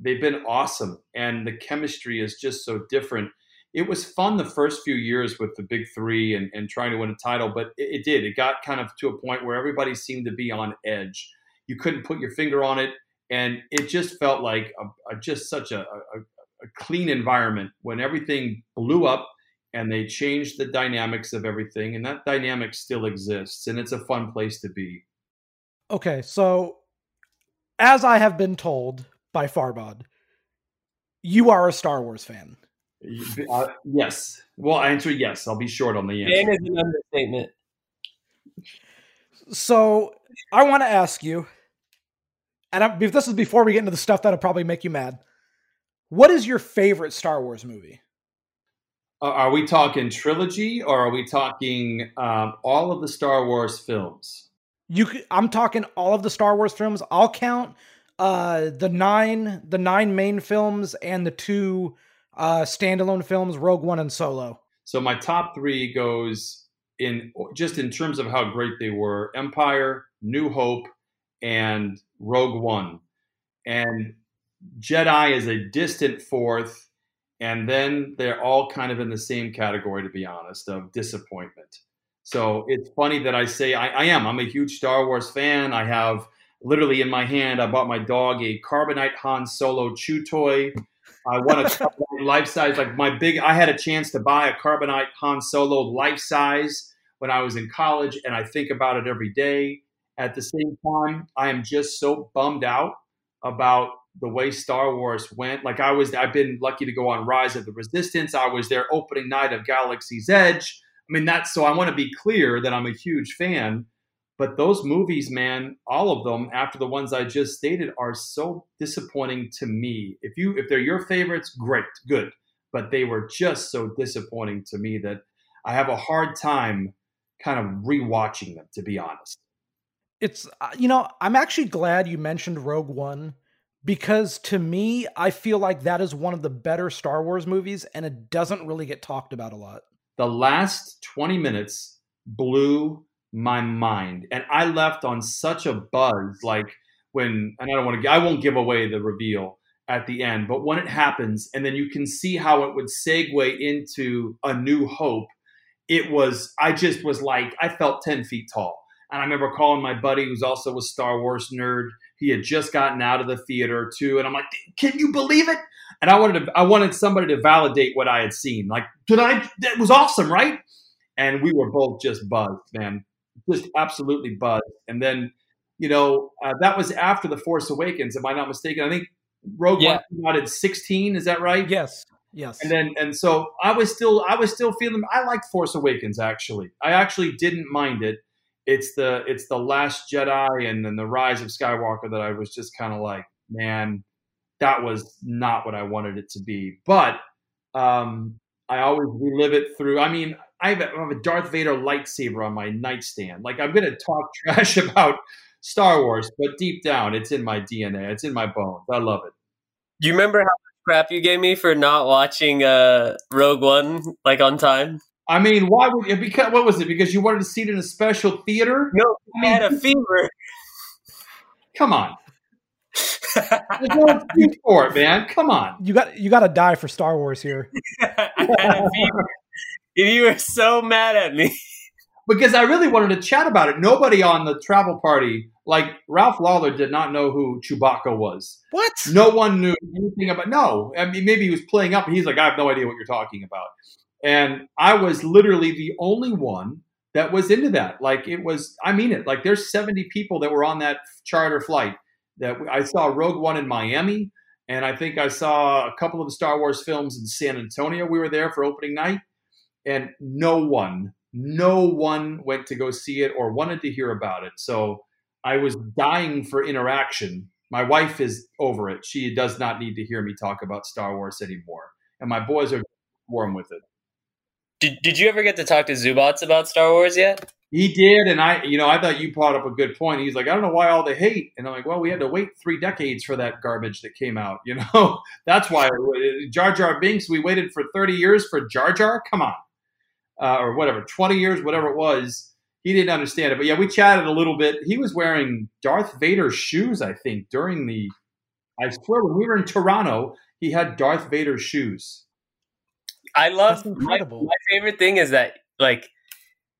they've been awesome, and the chemistry is just so different. It was fun the first few years with the big three and, and trying to win a title, but it, it did. It got kind of to a point where everybody seemed to be on edge. You couldn't put your finger on it, and it just felt like a, a, just such a, a, a clean environment when everything blew up and they changed the dynamics of everything and that dynamic still exists and it's a fun place to be Okay, so as I have been told by Farbod, you are a Star Wars fan. Uh, yes well answer yes i'll be short on the answer Fan is an understatement. So I want to ask you, and I'm, if this is before we get into the stuff that'll probably make you mad. What is your favorite Star Wars movie? Uh, are we talking trilogy or are we talking um, all of the star wars films You, c- I'm talking all of the Star Wars films. I'll count uh, the nine, the nine main films, and the two uh, standalone films, Rogue One and Solo. So my top three goes in just in terms of how great they were: Empire, New Hope, and Rogue One. And Jedi is a distant fourth, and then they're all kind of in the same category, to be honest, of disappointment. So it's funny that I say I, I am. I'm a huge Star Wars fan. I have literally in my hand. I bought my dog a Carbonite Han Solo chew toy. I want a life size. Like my big, I had a chance to buy a Carbonite Han Solo life size when I was in college, and I think about it every day. At the same time, I am just so bummed out about the way Star Wars went. Like I was, I've been lucky to go on Rise of the Resistance. I was there opening night of Galaxy's Edge. I mean, that's so. I want to be clear that I'm a huge fan, But those movies, man, all of them, after the ones I just stated, are so disappointing to me. If you if they're your favorites, great, good. But they were just so disappointing to me that I have a hard time kind of rewatching them, to be honest. It's uh, you know, I'm actually glad you mentioned Rogue One because to me, I feel like that is one of the better Star Wars movies and it doesn't really get talked about a lot. The last 20 minutes blew my mind and I left on such a buzz like when and I don't want to I won't give away the reveal at the end, but when it happens and then you can see how it would segue into a new hope, it was I just was like I felt 10 feet tall and I remember calling my buddy who's also a Star Wars nerd. He had just gotten out of the theater too, and I'm like, "Can you believe it?" And I wanted to, I wanted somebody to validate what I had seen. Like, did I? That was awesome, right? And we were both just buzzed, man, just absolutely buzzed. And then, you know, uh, that was after the Force Awakens. Am I not mistaken? I think Rogue Yeah. One came out at 16. Is that right? Yes. Yes. And then and so I was still I was still feeling I liked Force Awakens actually. I actually didn't mind it. It's the it's the Last Jedi and then the Rise of Skywalker that I was just kind of like, man, that was not what I wanted it to be. But um, I always relive it through. I mean, I have, a, I have a Darth Vader lightsaber on my nightstand. Like I'm gonna talk trash about Star Wars, but deep down, it's in my DNA. It's in my bones. I love it. Do you remember how much crap you gave me for not watching uh, Rogue One like on time? I mean, why would it? Because what was it? Because you wanted to see it in a special theater? No, I I had a fever. Come on. There's no excuse for it, man. Come on. You got you got to die for Star Wars here. I had a fever. And you were so mad at me. Because I really wanted to chat about it. Nobody on the travel party, like Ralph Lawler, did not know who Chewbacca was. What? No one knew anything about. No, I mean maybe he was playing up. and He's like, I have no idea what you're talking about. And I was literally the only one that was into that. Like it was. I mean it. Like there's 70 people that were on that charter flight. That I saw Rogue One in Miami, and I think I saw a couple of the Star Wars films in San Antonio. We were there for opening night, and no one, no one went to go see it or wanted to hear about it. So I was dying for interaction. My wife is over it. She does not need to hear me talk about Star Wars anymore. And my boys are warm with it. Did, did you ever get to talk to Zubac about Star Wars yet? He did, and I, you know, I thought you brought up a good point. He's like, I don't know why all the hate, and I'm like, well, we had to wait three decades for that garbage that came out. You know, that's why uh, Jar Jar Binks. We waited for 30 years for Jar Jar. Come on, uh, or whatever, 20 years, whatever it was. He didn't understand it, but yeah, we chatted a little bit. He was wearing Darth Vader shoes, I think, during the. I swear, when we were in Toronto, he had Darth Vader shoes. I love That's my, incredible. my favorite thing is that like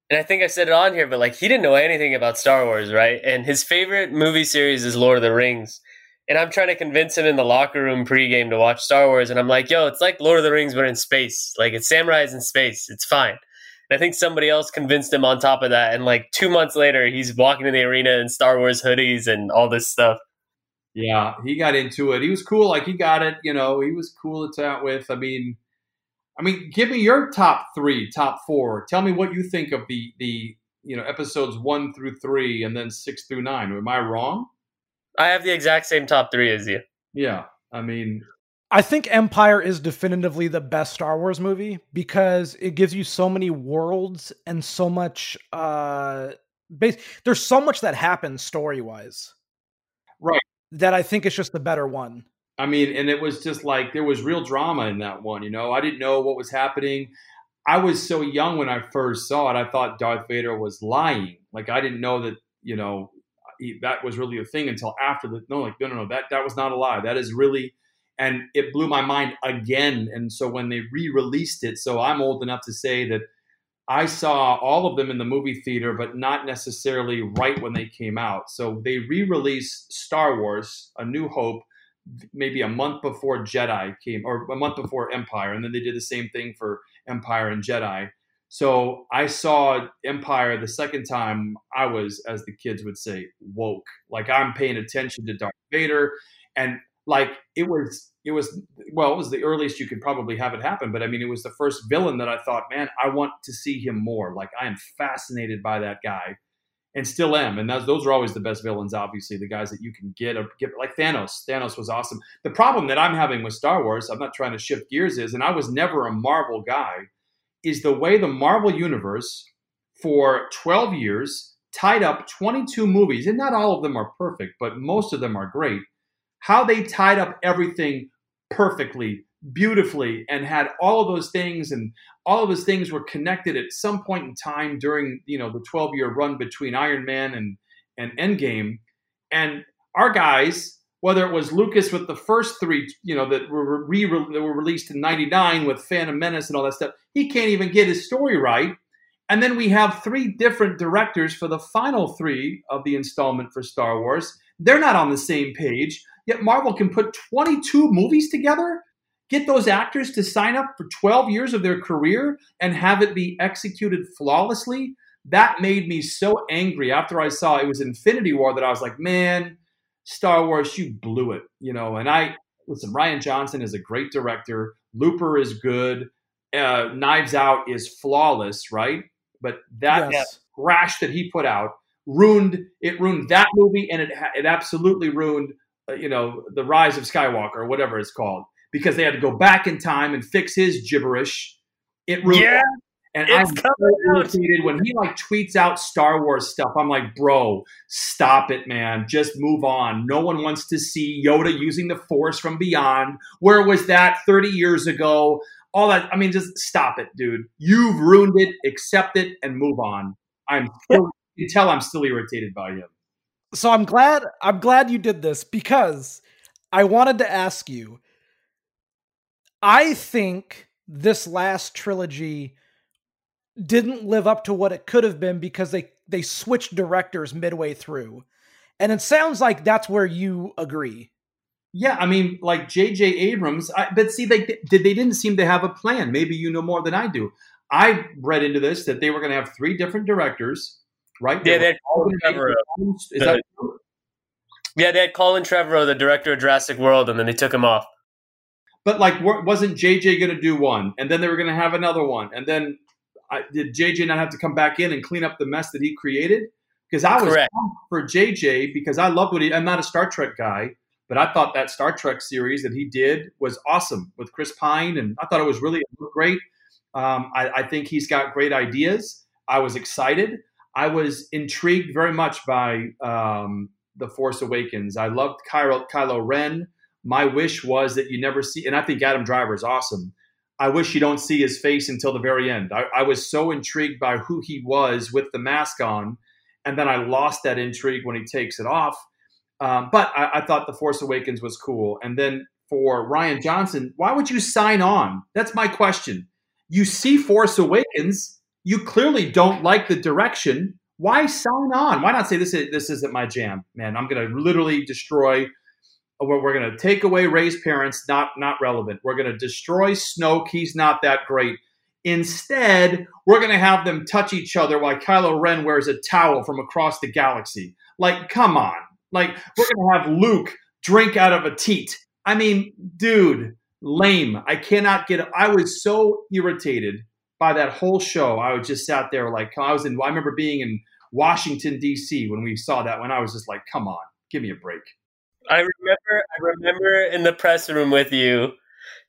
and I think I said it on here, but like he didn't know anything about Star Wars, right? And his favorite movie series is Lord of the Rings. And I'm trying to convince him in the locker room pregame to watch Star Wars, and I'm like, "Yo, it's like Lord of the Rings, but in space. Like it's samurais in space. It's fine." And I think somebody else convinced him on top of that, and like two months later, he's walking in the arena in Star Wars hoodies and all this stuff. Yeah, he got into it. He was cool. Like he got it. You know, he was cool to chat with. I mean, I mean, give me your top three, top four. Tell me what you think of the the you know episodes one through three, and then six through nine. Am I wrong? I have the exact same top three as you. Yeah, I mean, I think Empire is definitively the best Star Wars movie because it gives you so many worlds and so much uh base there's so much that happens story-wise right. that I think it's just the better one. I mean, and it was just like there was real drama in that one. You know, I didn't know what was happening. I was so young when I first saw it. I thought Darth Vader was lying. Like I didn't know that. You know, he, that was really a thing until after the. No, like no, no, no. That that was not a lie. That is really, and it blew my mind again. And so when they re-released it, so I'm old enough to say that I saw all of them in the movie theater, but not necessarily right when they came out. So they re-released Star Wars: A New Hope maybe a month before Jedi came, or a month before Empire, and then they did the same thing for Empire and Jedi. So I saw Empire the second time. I was, as the kids would say, woke. Like I'm paying attention to Darth Vader, and like it was, it was well, it was the earliest you could probably have it happen. But I mean, it was the first villain that I thought, man, I want to see him more. Like I am fascinated by that guy, and still am. And those, those are always the best villains, obviously, the guys that you can get, get like Thanos. Thanos was awesome. The problem that I'm having with Star Wars, I'm not trying to shift gears, is, and I was never a Marvel guy, is the way the Marvel universe for 12 years tied up 22 movies, and not all of them are perfect, but most of them are great. How they tied up everything perfectly, beautifully, and had all of those things, and all of those things were connected at some point in time during you know the 12 year run between Iron Man and and Endgame, and our guys. Whether it was Lucas with the first three, you know, that were re- that were released in '99 with Phantom Menace and all that stuff, he can't even get his story right and then we have three different directors for the final three of the installment for Star Wars. They're not on the same page, yet Marvel can put 22 movies together, get those actors to sign up for 12 years of their career, and have it be executed flawlessly. That made me so angry after I saw it was Infinity War that I was like, man, Star Wars, you blew it, you know. And I listen, Rian Johnson is a great director. Looper is good. Uh, Knives Out is flawless, right? But that, yes. that crash that he put out ruined it ruined that movie and it it absolutely ruined Uh, you know the rise of skywalker or whatever it's called because they had to go back in time and fix his gibberish it ruined yeah, and i'm so irritated when he like tweets out star wars stuff i'm like bro stop it man just move on no one wants to see yoda using the force from beyond where was that 30 years ago all that. I mean, just stop it, dude. You've ruined it. Accept it and move on. I'm still, you tell I'm still irritated by him. So I'm glad I'm glad you did this because I wanted to ask you. I think this last trilogy didn't live up to what it could have been because they they switched directors midway through. And it sounds like that's where you agree. Yeah, I mean, like J.J. Abrams, I, but see, they did they didn't seem to have a plan. Maybe you know more than I do. I read into this that they were going to have three different directors, right? Yeah, they had Colin Trevorrow. Is the, that true? Yeah, they had Colin Trevorrow, the director of Jurassic World, and then they took him off. But like, wasn't JJ going to do one, and then they were going to have another one, and then I, did JJ not have to come back in and clean up the mess that he created? Because I was for JJ because I loved what he. I'm not a Star Trek guy but I thought that Star Trek series that he did was awesome with Chris Pine, and I thought it was really great. Um, I, I, think he's got great ideas. I was excited. I was intrigued very much by um, the Force Awakens. I loved Kylo, Kylo Ren. My wish was that you never see, and I think Adam Driver is awesome. I wish you don't see his face until the very end. I, I was so intrigued by who he was with the mask on, and then I lost that intrigue when he takes it off um, but I, I, thought The Force Awakens was cool. And then for Rian Johnson, why would you sign on? That's my question. You see Force Awakens, you clearly don't like the direction. Why sign on? Why not say this is, this isn't my jam, man? I'm going to literally destroy. We're, we're going to take away Rey's parents, not not relevant. We're going to destroy Snoke. He's not that great. Instead, we're going to have them touch each other while Kylo Ren wears a towel from across the galaxy. Like, come on like we're gonna have Luke drink out of a teat. I mean, dude, lame. I cannot get. I was so irritated by that whole show. I was just sat there like I was in. I remember being in Washington D.C. when we saw that. When I was just like, come on, give me a break. I remember. I remember in the press room with you,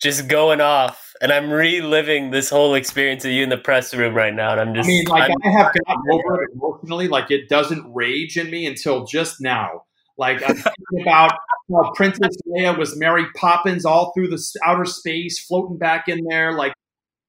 just going off, and I'm reliving this whole experience of you in the press room right now. And I'm just. I mean, like I'm, I have gotten over it emotionally. Like it doesn't rage in me until just now. Like I'm thinking about how Princess Leia was Mary Poppins all through the outer space, floating back in there. Like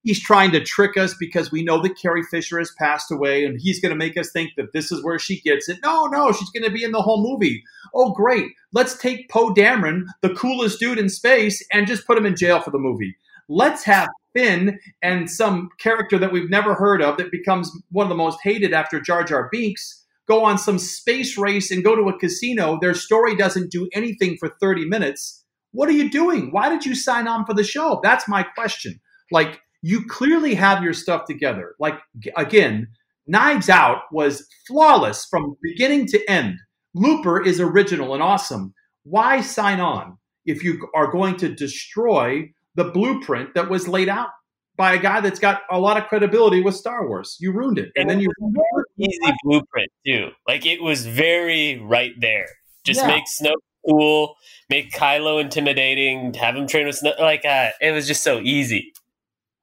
he's trying to trick us because we know that Carrie Fisher has passed away, and he's going to make us think that this is where she gets it. No, no, she's going to be in the whole movie. Oh, great! Let's take Poe Dameron, the coolest dude in space, and just put him in jail for the movie. Let's have Finn and some character that we've never heard of that becomes one of the most hated after Jar Jar Binks go on some space race and go to a casino. Their story doesn't do anything for 30 minutes. What are you doing? Why did you sign on for the show? That's my question. Like, you clearly have your stuff together. Like, again, Knives Out was flawless from beginning to end. Looper is original and awesome. Why sign on if you are going to destroy the blueprint that was laid out by a guy that's got a lot of credibility with Star Wars. You ruined it, and, and then you easy blueprint too. Like it was very right there. Just yeah. make Snoke cool, make Kylo intimidating, have him train with Snoke. Like uh, it was just so easy.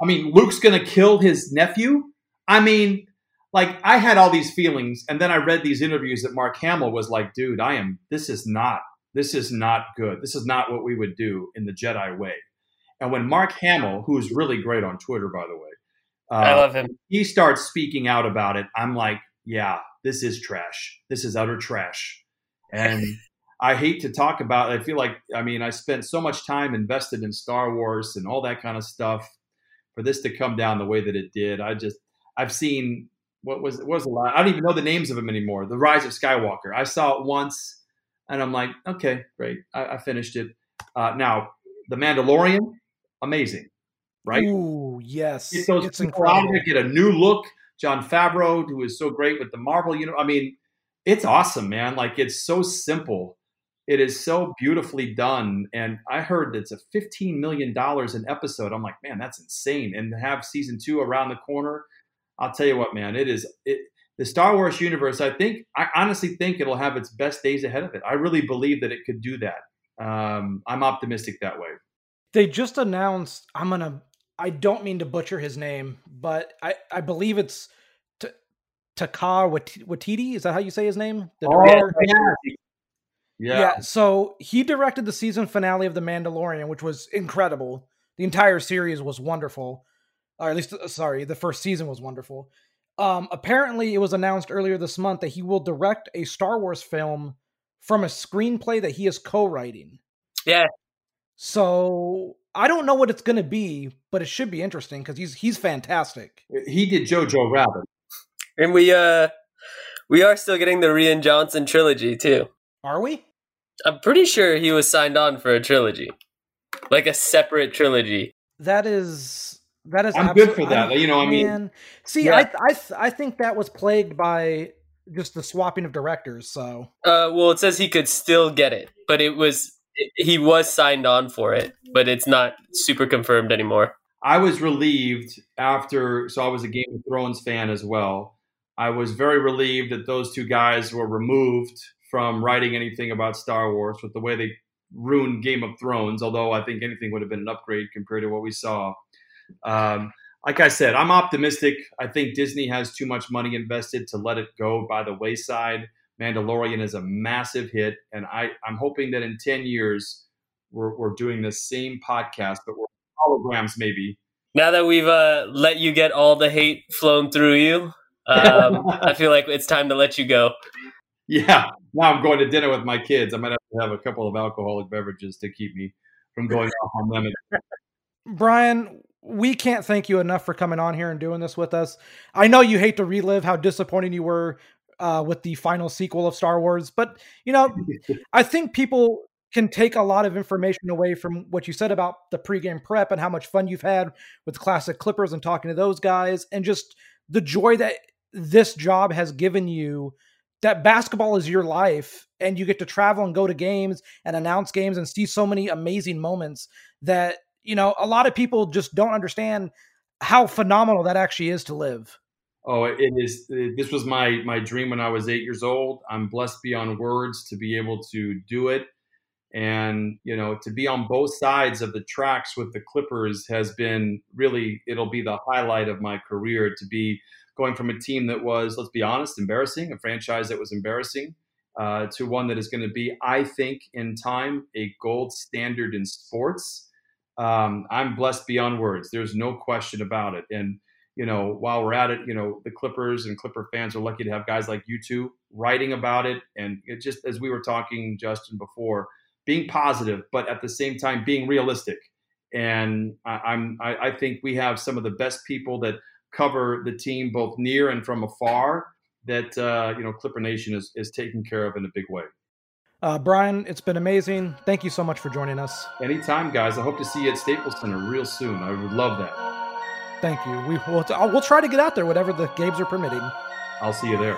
I mean, Luke's gonna kill his nephew. I mean, like I had all these feelings, and then I read these interviews that Mark Hamill was like, "Dude, I am. This is not. This is not good. This is not what we would do in the Jedi way." And when Mark Hamill, who's really great on Twitter, by the way, uh, I love him. He starts speaking out about it. I'm like, yeah, this is trash. This is utter trash. And I hate to talk about. It. I feel like I mean I spent so much time invested in Star Wars and all that kind of stuff. For this to come down the way that it did, I just I've seen what was what was a lot. I don't even know the names of them anymore. The Rise of Skywalker. I saw it once, and I'm like, okay, great. I, I finished it. Uh, now, The Mandalorian amazing, right? Ooh, yes. Get those it's incredible. get a new look. Jon Favreau, who is so great with the Marvel, you know, I mean, it's awesome, man. Like it's so simple. It is so beautifully done. And I heard that it's a $15 million an episode. I'm like, man, that's insane. And to have season two around the corner, I'll tell you what, man, it is it the Star Wars universe, I think, I honestly think it'll have its best days ahead of it. I really believe that it could do that. Um, I'm optimistic that way. They just announced. I'm gonna. I don't mean to butcher his name, but I I believe it's Takar Watiti. Is that how you say his name? The director. Oh, yeah. Yeah. Yeah. So he directed the season finale of The Mandalorian, which was incredible. The entire series was wonderful, or at least, uh, sorry, the first season was wonderful. Um, apparently, it was announced earlier this month that he will direct a Star Wars film from a screenplay that he is co-writing. Yeah, so I don't know what it's going to be, but it should be interesting because he's he's fantastic. He did Jojo Rabbit, and we uh we are still getting the Rian Johnson trilogy too. Are we? I'm pretty sure he was signed on for a trilogy, like a separate trilogy. That is that is. I'm good for that. I, you know, I mean, see, yeah. I I I think that was plagued by just the swapping of directors. So, uh, well, it says he could still get it, but it was he was signed on for it, but it's not super confirmed anymore. I was relieved after, so I was a Game of Thrones fan as well. I was very relieved that those two guys were removed from writing anything about Star Wars with the way they ruined Game of Thrones, although I think anything would have been an upgrade compared to what we saw. Um, like I said, I'm optimistic. I think Disney has too much money invested to let it go by the wayside. Mandalorian is a massive hit, and I, I'm hoping that in 10 years we're, we're doing the same podcast, but we're holograms maybe. Now that we've uh, let you get all the hate flown through you, um, I feel like it's time to let you go. Yeah, now I'm going to dinner with my kids. I might have to have a couple of alcoholic beverages to keep me from going off on them. Brian, we can't thank you enough for coming on here and doing this with us. I know you hate to relive how disappointing you were uh, with the final sequel of Star Wars. But you know, I think people can take a lot of information away from what you said about the pregame prep and how much fun you've had with classic Clippers and talking to those guys, and just the joy that this job has given you. That basketball is your life, and you get to travel and go to games and announce games and see so many amazing moments that you know a lot of people just don't understand how phenomenal that actually is to live. Oh, it is. This was my my dream when I was eight years old. I'm blessed beyond words to be able to do it, and you know, to be on both sides of the tracks with the Clippers has been really. It'll be the highlight of my career to be going from a team that was, let's be honest, embarrassing, a franchise that was embarrassing, uh, to one that is going to be, I think, in time, a gold standard in sports. Um, I'm blessed beyond words. There's no question about it, and you know, while we're at it, you know, the Clippers and Clipper fans are lucky to have guys like you two writing about it. And it just as we were talking, Justin, before, being positive, but at the same time being realistic. And I, am I, I think we have some of the best people that cover the team both near and from afar that uh, you know Clipper Nation is is taken care of in a big way. Uh, Brian, it's been amazing. Thank you so much for joining us. Anytime, guys. I hope to see you at Staples Center real soon. I would love that. Thank you. We will we'll try to get out there whatever the games are permitting. I'll see you there.